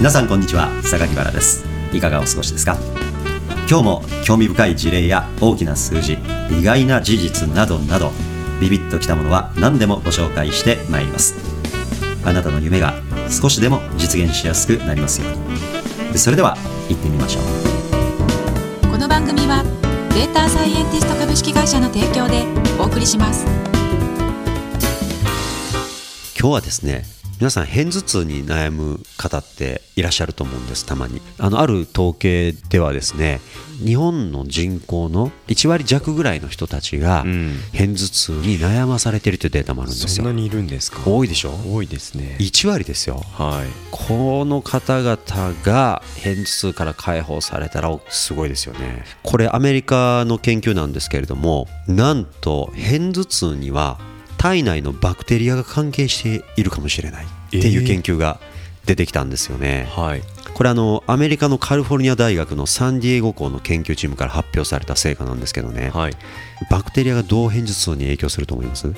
皆さんこんにちは榊原です。いかがお過ごしですか？今日も興味深い事例や大きな数字意外な事実などなどビビッときたものは何でもご紹介してまいります。あなたの夢が少しでも実現しやすくなりますように。それでは行ってみましょう。この番組はデータサイエンティスト株式会社の提供でお送りします。今日はですね皆さん片頭痛に悩む方っていらっしゃると思うんですたまに。あのある統計ではですね日本の人口の1割弱ぐらいの人たちが片頭痛に悩まされているというデータもあるんですよ、そんなにいるんですか？多いでしょ？多いですね。1割ですよ。はい。この方々が片頭痛から解放されたらすごいですよね。これアメリカの研究なんですけれどもなんと片頭痛には体内のバクテリアが関係しているかもしれないっていう研究が出てきたんですよね。えー、はい、これあのアメリカのカリフォルニア大学のサンディエゴ校の研究チームから発表された成果なんですけどね、はい、バクテリアがどう片頭痛に影響すると思います？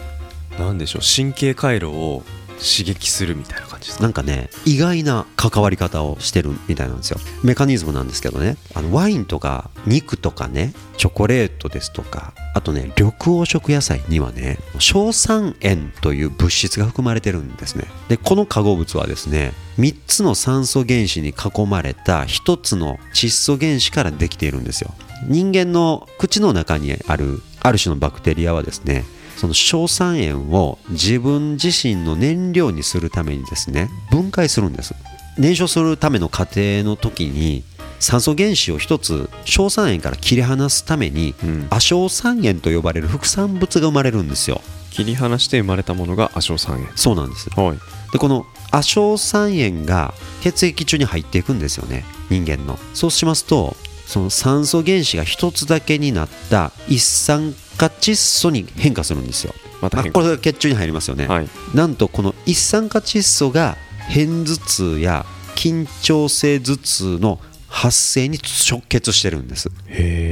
なんでしょう。神経回路を刺激するみたいな感じですか？なんかね意外な関わり方をしてるみたいなんですよ。メカニズムなんですけどね。あのワインとか肉とかねチョコレートですとかあとね緑黄色野菜にはね硝酸塩という物質が含まれてるんですね。でこの化合物はですね3つの酸素原子に囲まれた1つの窒素原子からできているんですよ。人間の口の中にあるある種のバクテリアはですねその硝酸塩を自分自身の燃料にするためにですね分解するんです。燃焼するための過程の時に酸素原子を一つ硝酸塩から切り離すために、うん、亜硝酸塩と呼ばれる副産物が生まれるんですよ。切り離して生まれたものが亜硝酸塩。そうなんです、はい、でこの亜硝酸塩が血液中に入っていくんですよね人間の。そうしますとその酸素原子が一つだけになった一酸化窒素に変化するんですよ。また、これが血中に入りますよね、はい、なんとこの一酸化窒素が片頭痛や緊張性頭痛の発生に直結してるんです。へ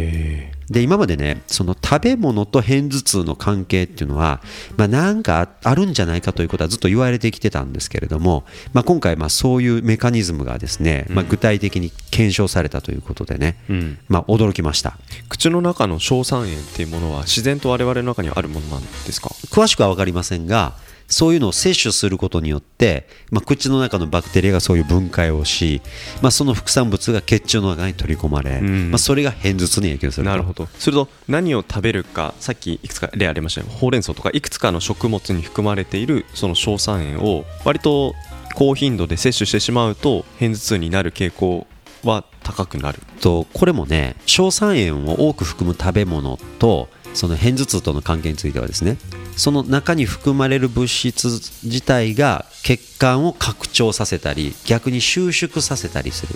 で今までねその食べ物と片頭痛の関係っていうのは、まあ、なんかあるんじゃないかということはずっと言われてきてたんですけれども、まあ、今回まあそういうメカニズムがですね、まあ、具体的に検証されたということでね、うん、まあ、驚きました。口の中の硝酸塩っていうものは自然と我々の中にあるものなんですか？詳しくは分かりませんがそういうのを摂取することによって、まあ、口の中のバクテリアがそういう分解をし、まあ、その副産物が血中の中に取り込まれ、うん、まあ、それが片頭痛に影響するなるほど。すると何を食べるかさっきいくつか例ありましたよ。ほうれん草とかいくつかの食物に含まれているその硝酸塩を割と高頻度で摂取してしまうと片頭痛になる傾向は高くなる。とこれもね硝酸塩を多く含む食べ物とその片頭痛との関係についてはですねその中に含まれる物質自体が血管を拡張させたり逆に収縮させたりする、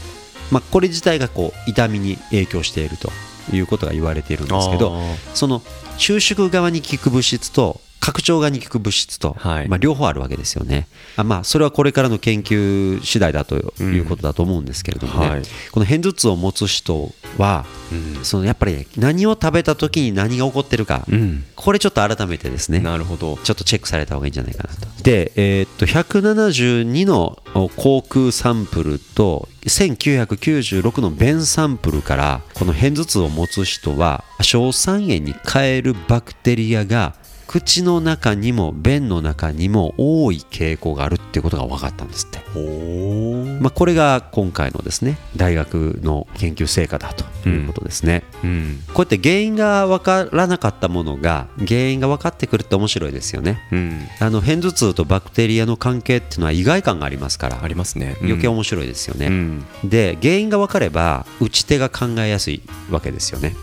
まあ、これ自体がこう痛みに影響しているということが言われているんですけどその収縮側に効く物質と拡張がに効く物質と、はい、まあ、両方あるわけですよね。あ、まあ、それはこれからの研究次第だということだと思うんですけれどもね、うんはい、この片頭痛を持つ人は、うん、そのやっぱり、ね、何を食べた時に何が起こってるか、うん、これちょっと改めてですねなるほど。ちょっとチェックされた方がいいんじゃないかなと。で、えー、っと172の航空サンプルと1996の便サンプルからこの片頭痛を持つ人は硝酸塩に変えるバクテリアが口の中にも便の中にも多い傾向があるっていうことが分かったんですって、まあ、これが今回のですね大学の研究成果だということですね、うん。うん、こうやって原因が分からなかったものが原因が分かってくるって面白いですよね、うん、あの片頭痛とバクテリアの関係っていうのは意外感がありますからありますね、余計面白いですよね、で原因が分かれば打ち手が考えやすいわけですよね。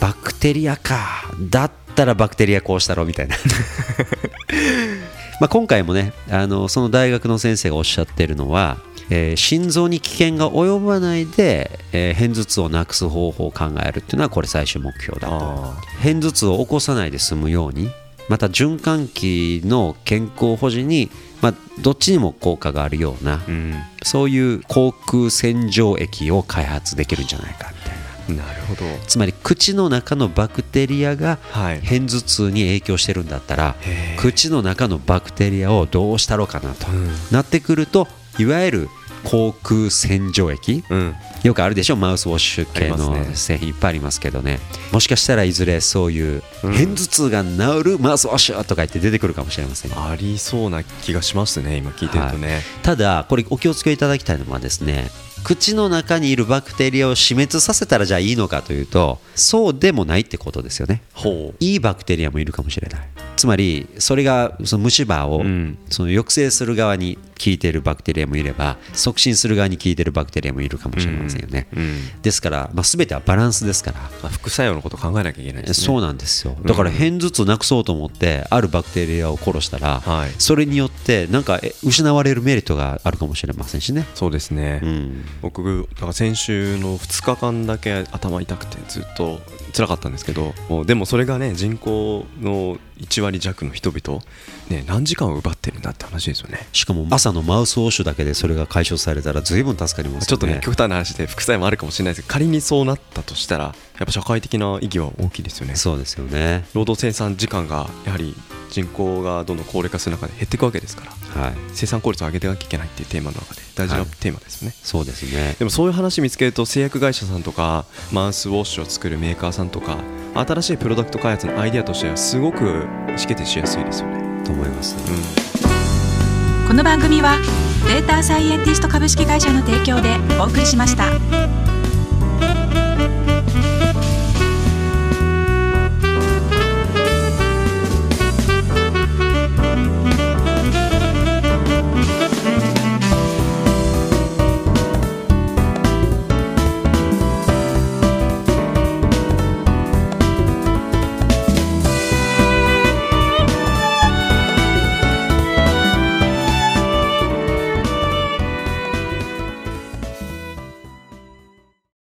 バクテリアか。だったらバクテリアこうしたろみたいな。まあ今回もねあのその大学の先生がおっしゃってるのは、えー、心臓に危険が及ばないで、えー、片頭痛をなくす方法を考えるっていうのはこれ最終目標だと。片頭痛を起こさないで済むようにまた循環器の健康保持に、まあ、どっちにも効果があるような、うん、そういう口腔洗浄液を開発できるんじゃないかなるほど。つまり口の中のバクテリアが片頭痛に影響してるんだったら、はい、口の中のバクテリアをどうしたろうかなと、うん、なってくるといわゆる口腔洗浄液うん。よくあるでしょ？マウスウォッシュ系の製品いっぱいありますけどね。もしかしたらいずれそういううん。片頭痛が治るマウスウォッシュとか言って出てくるかもしれません。ありそうな気がしますね今聞いてるとね、ただこれお気をつけいただきたいのはですね口の中にいるバクテリアを死滅させたらじゃあいいのかというとそうでもないってことですよね。ほいいバクテリアもいるかもしれない。つまりそれがその虫歯をうん。その抑制する側に効いているバクテリアもいれば促進する側に効いているバクテリアもいるかもしれませんよね、う、うん。ですから、まあ、全てはバランスですから。まあ、副作用のこと考えなきゃいけないですね。そうなんですよ。だから片頭痛なくそうと思ってあるバクテリアを殺したら、はい。それによってなんかえ失われるメリットがあるかもしれませんしね、そうですね、うん、僕だから先週の2日間だけ頭痛くてずっと辛かったんですけどもうでもそれがね人口の1割弱の人々、ね、何時間を奪ってるんだって話ですよね。しかも朝のマウスウォッシュだけでそれが解消されたら随分助かりますよねちょっとね極端な話で副作用もあるかもしれないですけど仮にそうなったとしたらやっぱ社会的な意義は大きいですよね。そうですよね。労働生産時間がやはり人口がどんどん高齢化する中で減っていくわけですからはい。生産効率を上げていかなきゃいけないっていうテーマの中で大事なはいテーマですよね、そうですね。でもそういう話見つけると製薬会社さんとかマウスウォッシュを作るメーカーさんとか新しいプロダクト開発のアイデアとしてはすごく意思決定しやすいですよね。と思います、この番組はデータサイエンティスト株式会社の提供でお送りしました。